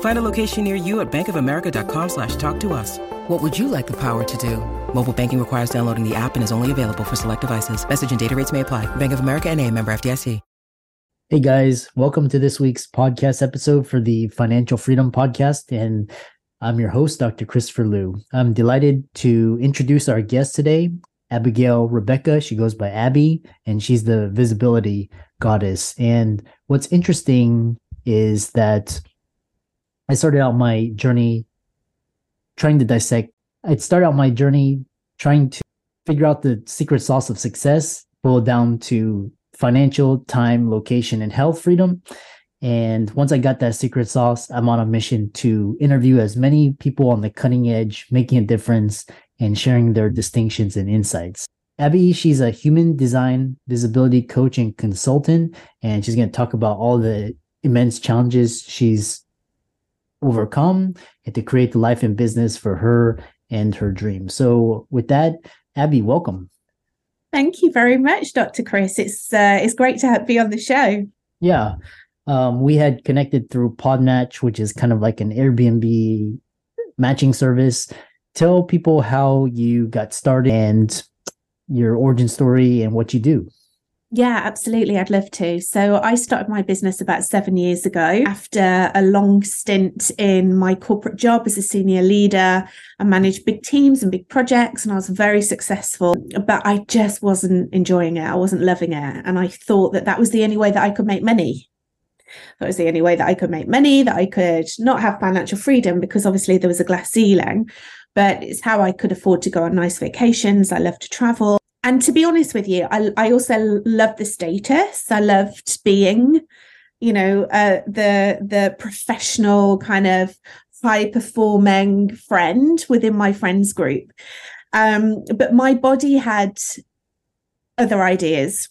Find a location near you at bankofamerica.com slash talk to us. What would you like the power to do? Mobile banking requires downloading the app and is only available for select devices. Message and data rates may apply. Bank of America and a member FDIC. Hey guys, welcome to this week's podcast episode for the Financial Freedom Podcast. And I'm your host, Dr. Christopher Liu. I'm delighted to introduce our guest today, Abigail Rebecca. She goes by Abby, and she's the visibility goddess. And what's interesting is that I started out my journey trying to dissect. I started out my journey trying to figure out the secret sauce of success, boiled down to financial, time, location, and health freedom. And once I got that secret sauce, I'm on a mission to interview as many people on the cutting edge, making a difference and sharing their distinctions and insights. Abby, she's a human design visibility coach and consultant, and she's going to talk about all the immense challenges she's overcome and to create the life and business for her and her dream. So, with that, Abby, welcome. Thank you very much, Dr. Chris. It's uh, it's great to be on the show. Yeah, um, we had connected through Podmatch, which is kind of like an Airbnb matching service. Tell people how you got started and your origin story and what you do. Yeah, absolutely. I'd love to. So, I started my business about seven years ago after a long stint in my corporate job as a senior leader. I managed big teams and big projects, and I was very successful, but I just wasn't enjoying it. I wasn't loving it. And I thought that that was the only way that I could make money. That was the only way that I could make money, that I could not have financial freedom because obviously there was a glass ceiling, but it's how I could afford to go on nice vacations. I love to travel and to be honest with you, I, I also love the status. I loved being, you know, uh, the the professional kind of high performing friend within my friends group. Um, but my body had other ideas.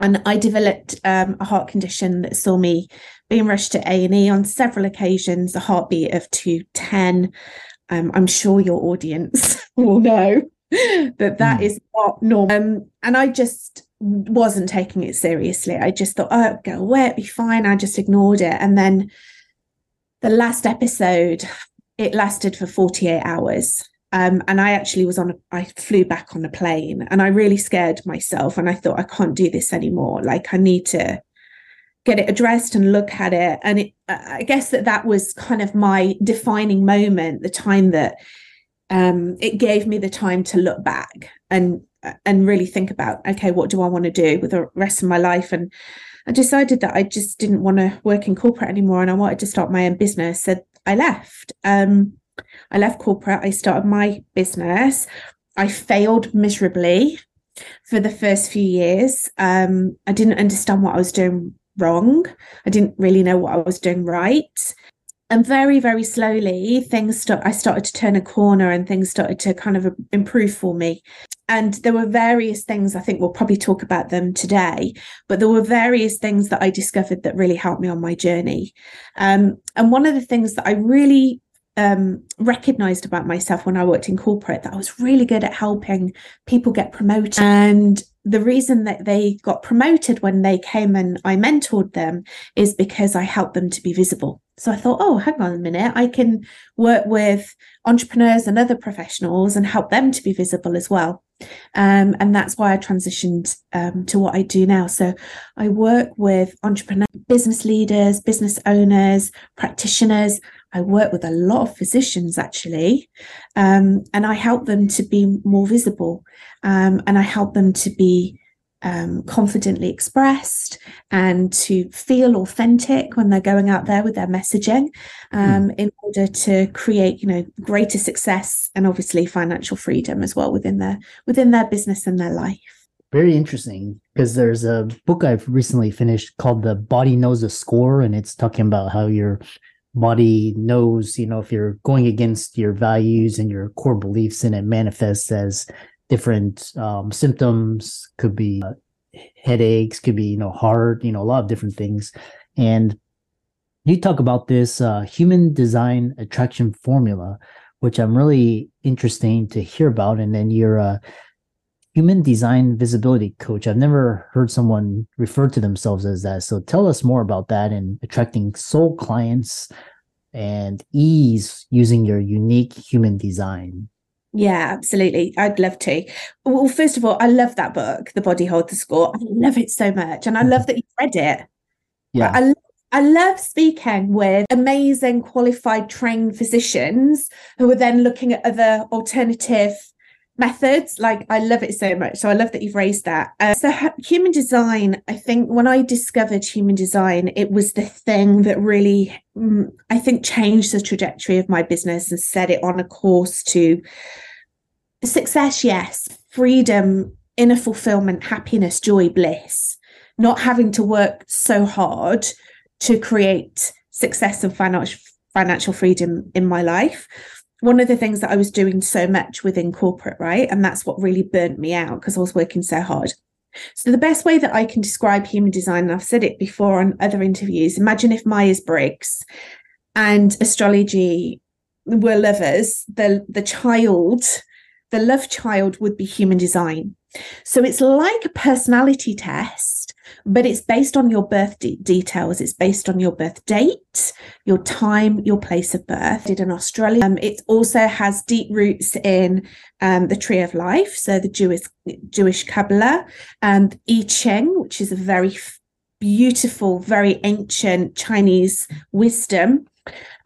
And I developed um, a heart condition that saw me being rushed to A&E on several occasions, a heartbeat of 210. Um, I'm sure your audience will know that that mm. is not normal. Um, and I just wasn't taking it seriously. I just thought, oh, it'll go away, it'll be fine. I just ignored it. And then the last episode, it lasted for 48 hours. Um, and I actually was on a, I flew back on a plane and I really scared myself. And I thought, I can't do this anymore. Like, I need to get it addressed and look at it. And it, I guess that that was kind of my defining moment, the time that um, it gave me the time to look back and and really think about okay what do i want to do with the rest of my life? And i decided that i just didn't want to work in corporate anymore and i wanted to start my own business so i left. Um, i left corporate i started my business. I failed miserably for the first few years. Um, i didn't understand what i was doing wrong. I didn't really know what i was doing right and very very slowly things start i started to turn a corner and things started to kind of improve for me. And there were various things i think we'll probably talk about them today but there were various things that i discovered that really helped me on my journey. Um, and one of the things that i really um, recognized about myself when i worked in corporate that i was really good at helping people get promoted. And the reason that they got promoted when they came and I mentored them is because I helped them to be visible. So I thought, oh, hang on a minute, I can work with entrepreneurs and other professionals and help them to be visible as well. Um, and that's why I transitioned um, to what I do now. So I work with entrepreneurs, business leaders, business owners, practitioners, I work with a lot of physicians actually, um, and I help them to be more visible, um, and I help them to be um, confidently expressed and to feel authentic when they're going out there with their messaging um, mm. in order to create you know greater success and obviously financial freedom as well within their within their business and their life very interesting because there's a book i've recently finished called the body knows the score and it's talking about how your body knows you know if you're going against your values and your core beliefs and it manifests as different um, symptoms. Could be uh, headaches could be you know heart you know a lot of different things. And you talk about this uh, human design attraction formula which i'm really interesting to hear about. And then you're a human design visibility coach. I've never heard someone refer to themselves as that. So tell us more about that and attracting soul clients and ease using your unique human design yeah, absolutely. I'd love to. Well, first of all, I love that book, The Body Holds the Score. I love it so much. And I love that you read it. Yeah. I, I love speaking with amazing, qualified, trained physicians who are then looking at other alternative methods. Like, I love it so much. So I love that you've raised that. Uh, so, human design, I think when I discovered human design, it was the thing that really, um, I think, changed the trajectory of my business and set it on a course to success, yes, freedom, inner fulfillment, happiness, joy, bliss, not having to work so hard to create success and financial financial freedom in my life one of the things that I was doing so much within corporate, right? And that's what really burnt me out because I was working so hard. So, the best way that I can describe human design, and I've said it before on other interviews, imagine if Myers Briggs and astrology were lovers, the, the child, the love child would be human design. So, it's like a personality test but it's based on your birth de- details. It's based on your birth date, your time, your place of birth. Did in Australia. Um, it also has deep roots in um, the Tree of Life, so the Jewish Jewish Kabbalah, and I Ching, which is a very beautiful, very ancient Chinese wisdom.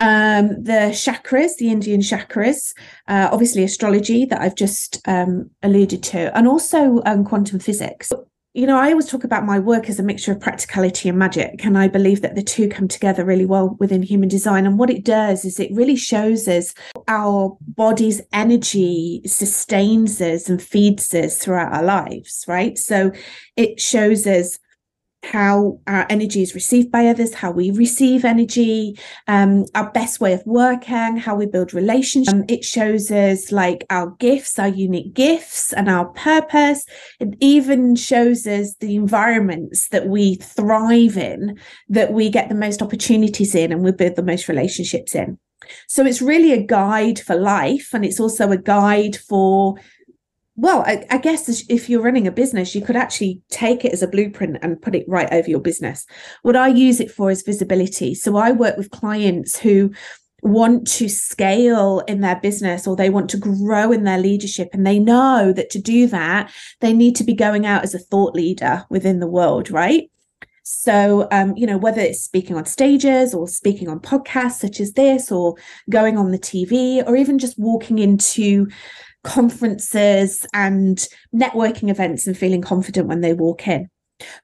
Um, the chakras, the Indian chakras, uh, obviously astrology that I've just um, alluded to, and also um, quantum physics you know, I always talk about my work as a mixture of practicality and magic. And I believe that the two come together really well within human design. And what it does is it really shows us our body's energy sustains us and feeds us throughout our lives, right? So it shows us how our energy is received by others, how we receive energy, um, our best way of working, how we build relationships. Um, it shows us like our gifts, our unique gifts, and our purpose. It even shows us the environments that we thrive in, that we get the most opportunities in, and we build the most relationships in. So it's really a guide for life, and it's also a guide for well, I, I, guess if you're running a business, you could actually take it as a blueprint and put it right over your business. What I use it for is visibility. So I work with clients who want to scale in their business or they want to grow in their leadership and they know that to do that they need to be going out as a thought leader within the world right so, um, you know, whether it's speaking on stages or speaking on podcasts such as this, or going on the TV, or even just walking into conferences and networking events and feeling confident when they walk in.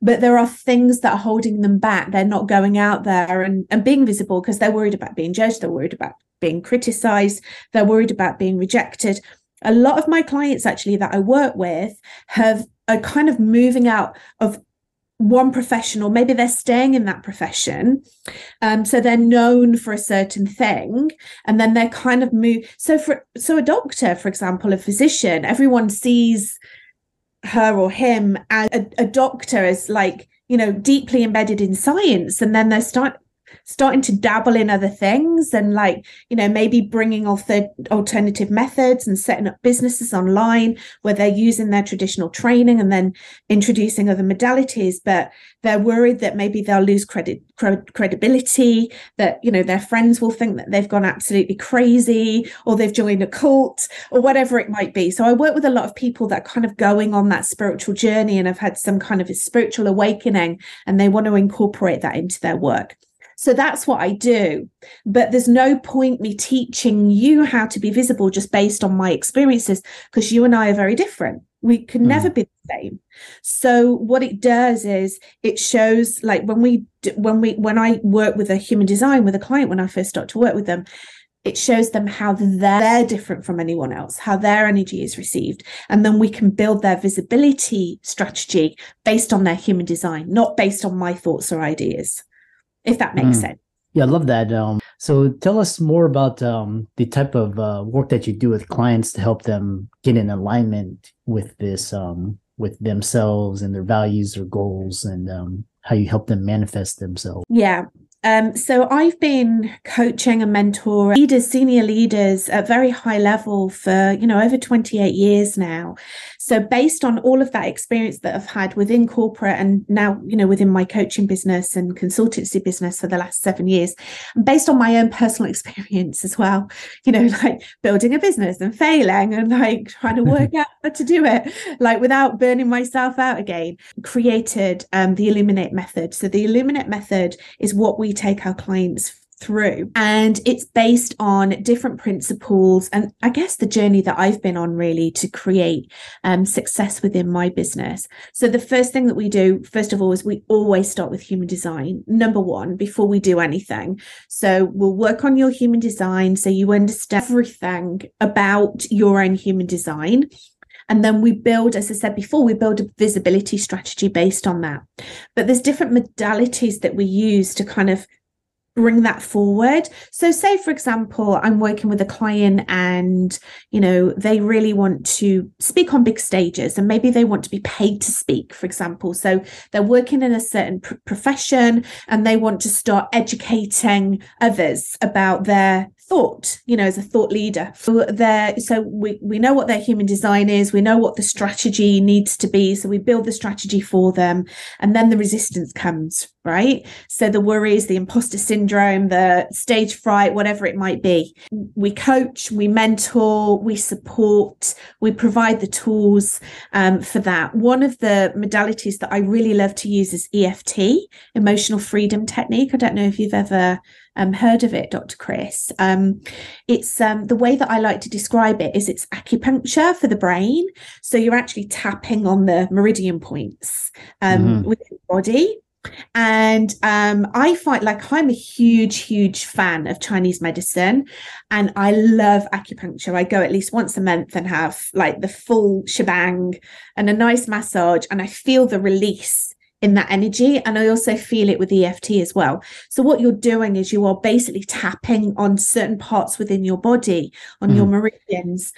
But there are things that are holding them back. They're not going out there and, and being visible because they're worried about being judged, they're worried about being criticized, they're worried about being rejected. A lot of my clients actually that I work with have are kind of moving out of one profession or maybe they're staying in that profession um, so they're known for a certain thing and then they're kind of move so for so a doctor for example a physician everyone sees her or him as a, a doctor as like you know deeply embedded in science and then they start starting to dabble in other things and like you know maybe bringing the alternative methods and setting up businesses online where they're using their traditional training and then introducing other modalities. But they're worried that maybe they'll lose credit credibility that you know their friends will think that they've gone absolutely crazy or they've joined a cult or whatever it might be. So i work with a lot of people that are kind of going on that spiritual journey and have had some kind of a spiritual awakening and they want to incorporate that into their work So that's what I do. But there's no point me teaching you how to be visible just based on my experiences because you and I are very different. We can mm. never be the same. So what it does is it shows like when we when we when I work with a human design with a client when I first start to work with them, it shows them how they're different from anyone else, how their energy is received. And then we can build their visibility strategy based on their human design, not based on my thoughts or ideas if that makes mm. sense. Yeah, I love that. Um, so tell us more about um, the type of uh, work that you do with clients to help them get in alignment with this, um, with themselves and their values or goals, and um, how you help them manifest themselves. Yeah. Um, so I've been coaching and mentoring leaders, senior leaders at very high level for, you know, over 28 years now. So based on all of that experience that I've had within corporate and now, you know, within my coaching business and consultancy business for the last seven years, and based on my own personal experience as well, you know, like building a business and failing and like trying to work out how to do it, like without burning myself out again, created um, the Illuminate method. So the Illuminate method is what we take our clients through. And it's based on different principles and I guess the journey that I've been on really to create um, success within my business. So the first thing that we do, first of all, is we always start with human design, number one, before we do anything. So we'll work on your human design so you understand everything about your own human design. And then we build, as I said before, we build a visibility strategy based on that. But there's different modalities that we use to kind of bring that forward so say for example i'm working with a client and you know they really want to speak on big stages and maybe they want to be paid to speak for example so they're working in a certain pr- profession and they want to start educating others about their thought you know as a thought leader. So there so we we know what their human design is. We know what the strategy needs to be. So we build the strategy for them and then the resistance comes right? So the worries the imposter syndrome the stage fright whatever it might be. We coach we mentor we support we provide the tools um, for that. One of the modalities that i really love to use is eft emotional freedom technique. I don't know if you've ever um, heard of it, Dr. Chris. Um, it's um, the way that I like to describe it is it's acupuncture for the brain. So you're actually tapping on the meridian points um, mm-hmm. with your body. And um, I find like I'm a huge, huge fan of Chinese medicine and I love acupuncture. I go at least once a month and have like the full shebang and a nice massage, and I feel the release in that energy. And I also feel it with EFT as well. So, what you're doing is you are basically tapping on certain parts within your body, on mm. your meridians.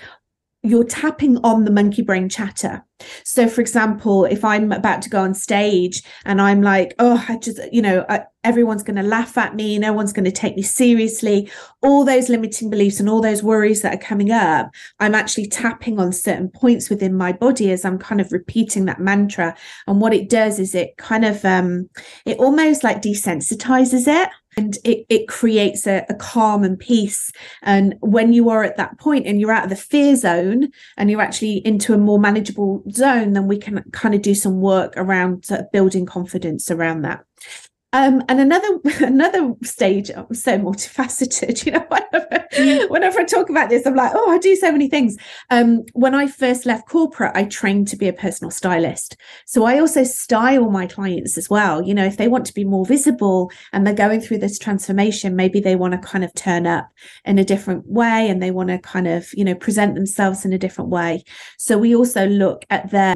You're tapping on the monkey brain chatter. So, for example, if I'm about to go on stage and I'm like, oh, I just, you know, I, everyone's going to laugh at me, no one's going to take me seriously, all those limiting beliefs and all those worries that are coming up, I'm actually tapping on certain points within my body as I'm kind of repeating that mantra. And what it does is it kind of, um, it almost like desensitizes it and it, it creates a, a, calm and peace and when you are at that point and you're out of the fear zone and you're actually into a more manageable zone, then we can kind of do some work around sort of building confidence around that. Um, and another another stage, I'm so multifaceted. You know, whenever, whenever I talk about this, I'm like, oh, I do so many things. Um, when I first left corporate, I trained to be a personal stylist. So I also style my clients as well. You know, if they want to be more visible and they're going through this transformation, maybe they want to kind of turn up in a different way and they want to kind of, you know, present themselves in a different way. So we also look at their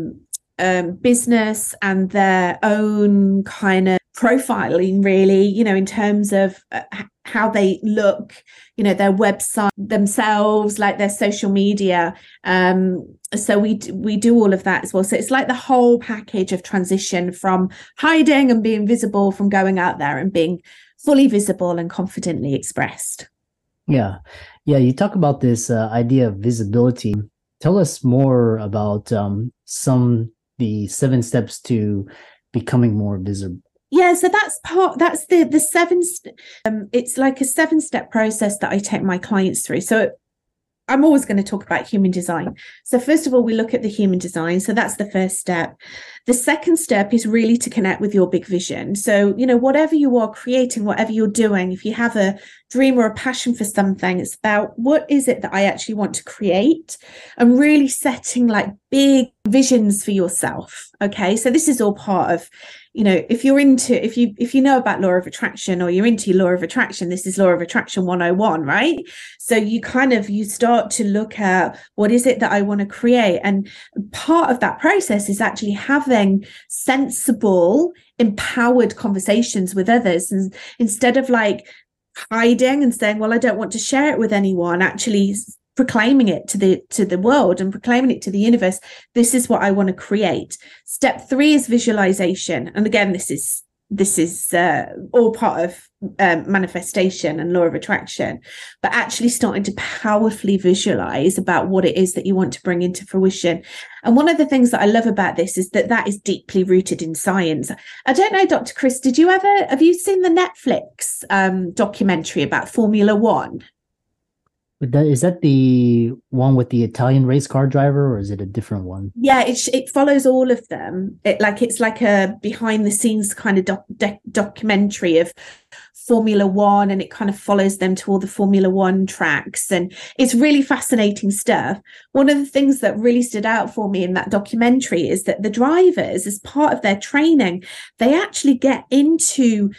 um, business and their own kind of profiling really you know in terms of uh, how they look you know their website themselves like their social media um so we we do all of that as well. So it's like the whole package of transition from hiding and being visible from going out there and being fully visible and confidently expressed. Yeah. Yeah you talk about this uh, idea of visibility. Tell us more about um some the seven steps to becoming more visible yeah so that's part that's the the seven um, it's like a seven step process that i take my clients through so I'm always going to talk about human design. So, first of all, we look at the human design. So, that's the first step. The second step is really to connect with your big vision. So, you know, whatever you are creating, whatever you're doing, if you have a dream or a passion for something, it's about what is it that I actually want to create and really setting like big visions for yourself. Okay. So, this is all part of you know if you're into if you if you know about law of attraction or you're into law of attraction this is law of attraction 101 right? So you kind of you start to look at what is it that i want to create? And part of that process is actually having sensible empowered conversations with others and instead of like hiding and saying well i don't want to share it with anyone actually proclaiming it to the to the world and proclaiming it to the universe this is what i want to create. Step 3 is visualization. And again this is this is uh, all part of um, manifestation and law of attraction. But actually starting to powerfully visualize about what it is that you want to bring into fruition. And one of the things that i love about this is that that is deeply rooted in science. I don't know dr chris did you ever have you seen the netflix um, documentary about formula one is that the one with the Italian race car driver, or is it a different one? Yeah, it it follows all of them. It like it's like a behind the scenes kind of doc, documentary of Formula One, and it kind of follows them to all the Formula One tracks, and it's really fascinating stuff. One of the things that really stood out for me in that documentary is that the drivers, as part of their training, they actually get into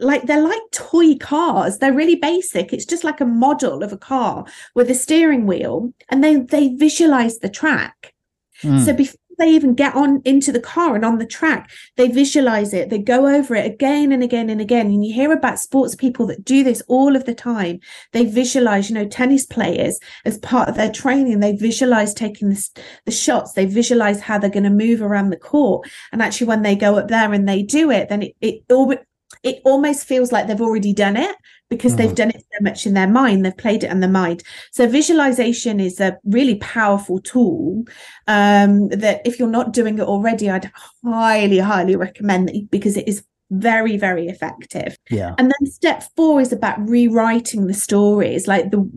like they're like toy cars. They're really basic. It's just like a model of a car with a steering wheel and they they visualize the track. Mm. so before they even get on into the car and on the track they visualize it. They go over it again and again and again. And you hear about sports people that do this all of the time. They visualize you know tennis players as part of their training. They visualize taking the, the shots. They visualize how they're going to move around the court. And actually when they go up there and they do it then it, it all it almost feels like they've already done it because mm-hmm. they've done it so much in their mind. They've played it in their mind. So visualization is a really powerful tool um, that if you're not doing it already i'd highly highly recommend that because it is very very effective. Yeah. And then step four is about rewriting the stories like the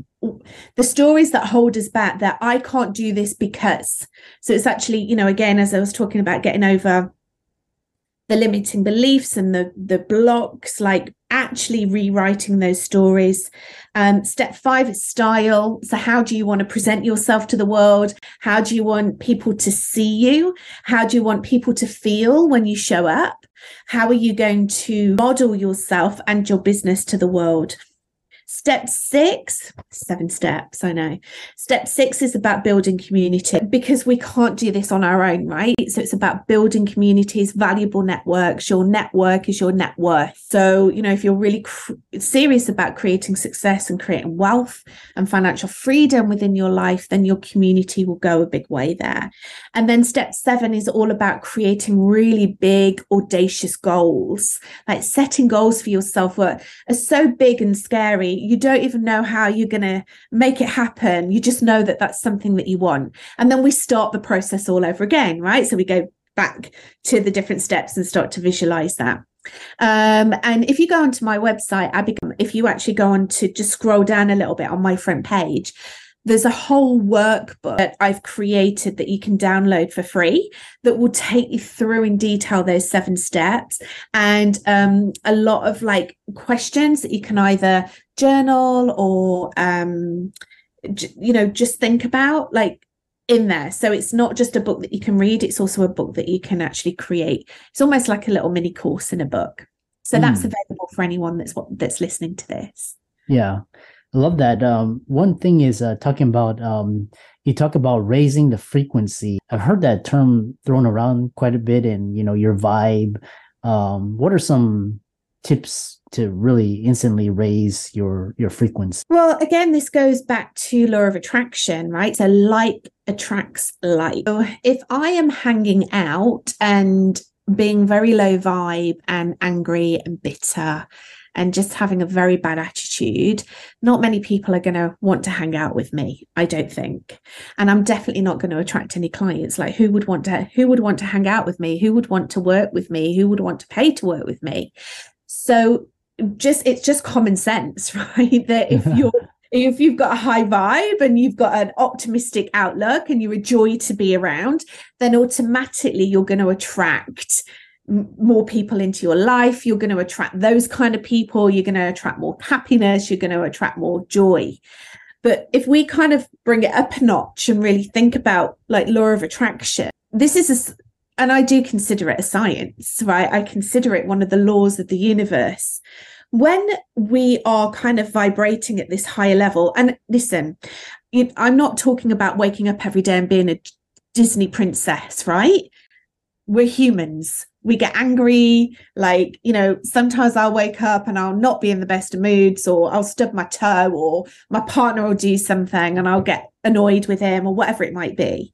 the stories that hold us back that i can't do this because. So it's actually you know again as i was talking about getting over the limiting beliefs and the the blocks like actually rewriting those stories. Um, step five is style. So how do you want to present yourself to the world? How do you want people to see you? How do you want people to feel when you show up? How are you going to model yourself and your business to the world Step six, seven steps, I know. Step six is about building community because we can't do this on our own, right? So it's about building communities, valuable networks. Your network is your net worth. So, you know, if you're really cr- serious about creating success and creating wealth and financial freedom within your life, then your community will go a big way there. And then step seven is all about creating really big, audacious goals, like setting goals for yourself that are so big and scary you don't even know how you're going to make it happen. You just know that that's something that you want. And then we start the process all over again, right? So we go back to the different steps and start to visualize that. Um, and if you go onto my website, Abby, if you actually go on to just scroll down a little bit on my front page, there's a whole workbook that I've created that you can download for free that will take you through in detail those seven steps. And um, a lot of like questions that you can either journal or um, j- you know just think about like in there. So it's not just a book that you can read it's also a book that you can actually create. It's almost like a little mini course in a book. So mm. that's hmm. available for anyone that's what that's listening to this. Yeah I love that. Um, one thing is uh, talking about um, you talk about raising the frequency. I've heard that term thrown around quite a bit, and you know your vibe. Um, what are some tips to really instantly raise your your frequency? Well, again, this goes back to law of attraction, right? So like attracts like. So if I am hanging out and being very low vibe and angry and bitter and just having a very bad attitude, not many people are going to want to hang out with me, I don't think. And I'm definitely not going to attract any clients. Like who would want to who would want to hang out with me? Who would want to work with me? Who would want to pay to work with me? So just it's just common sense, right? That if you're if you've got a high vibe and you've got an optimistic outlook and you're a joy to be around, then automatically you're going to attract more people into your life. You're going to attract those kind of people. You're going to attract more happiness. You're going to attract more joy. But if we kind of bring it up a notch and really think about like law of attraction, this is a, and I do consider it a science, right? I consider it one of the laws of the universe. When we are kind of vibrating at this higher level, and listen, I'm not talking about waking up every day and being a Disney princess, right? We're humans we get angry like you know sometimes i'll wake up and i'll not be in the best of moods or i'll stub my toe or my partner will do something and i'll get annoyed with him or whatever it might be.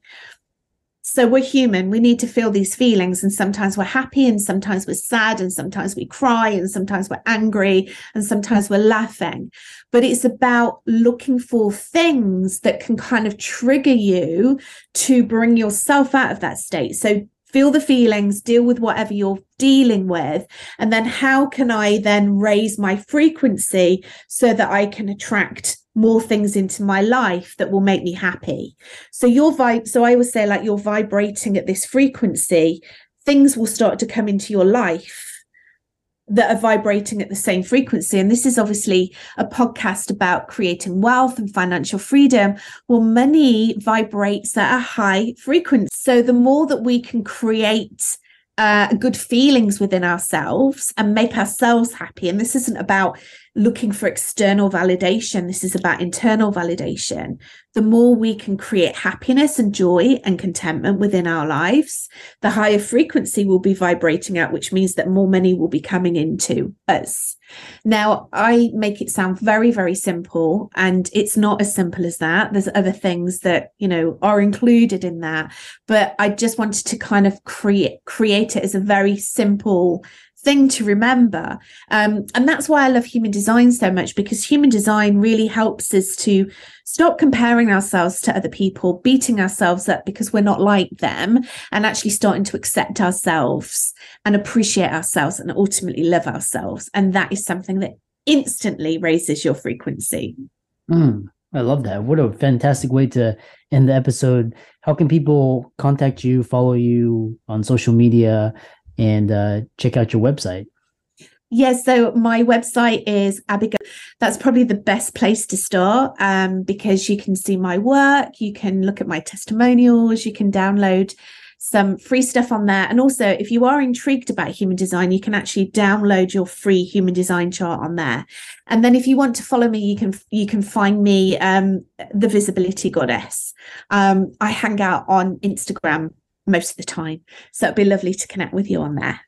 So we're human. We need to feel these feelings and sometimes we're happy and sometimes we're sad and sometimes we cry and sometimes we're angry and sometimes we're laughing. But it's about looking for things that can kind of trigger you to bring yourself out of that state. So feel the feelings, deal with whatever you're dealing with. And then how can I then raise my frequency so that I can attract more things into my life that will make me happy? So your vibe, so I always say like you're vibrating at this frequency, things will start to come into your life that are vibrating at the same frequency. And this is obviously a podcast about creating wealth and financial freedom. Well, money vibrates at a high frequency. So the more that we can create uh, good feelings within ourselves and make ourselves happy. And this isn't about looking for external validation. This is about internal validation. The more we can create happiness and joy and contentment within our lives, the higher frequency will be vibrating out, which means that more money will be coming into us. Now, I make it sound very, very simple, and it's not as simple as that. There's other things that, you know, are included in that, but I just wanted to kind of create create it as a very simple thing to remember. Um, and that's why I love human design so much because human design really helps us to stop comparing ourselves to other people, beating ourselves up because we're not like them, and actually starting to accept ourselves and appreciate ourselves and ultimately love ourselves. And that is something that instantly raises your frequency. Mm, I love that. What a fantastic way to end the episode. How can people contact you, follow you on social media? And uh, check out your website. Yes, yeah, so my website is Abigail. That's probably the best place to start um, because you can see my work, you can look at my testimonials, you can download some free stuff on there. And also, if you are intrigued about human design, you can actually download your free human design chart on there. And then if you want to follow me, you can you can find me um, the Visibility Goddess. Um, I hang out on Instagram most of the time. So it'd be lovely to connect with you on there.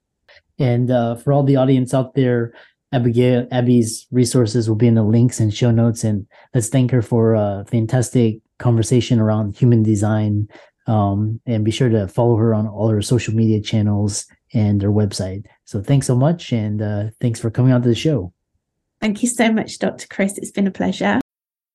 And uh, for all the audience out there, Abigail Abby's resources will be in the links and show notes. And let's thank her for a fantastic conversation around human design. Um, and be sure to follow her on all her social media channels and her website. So thanks so much, and uh, thanks for coming on to the show. Thank you so much, Dr. Chris. It's been a pleasure.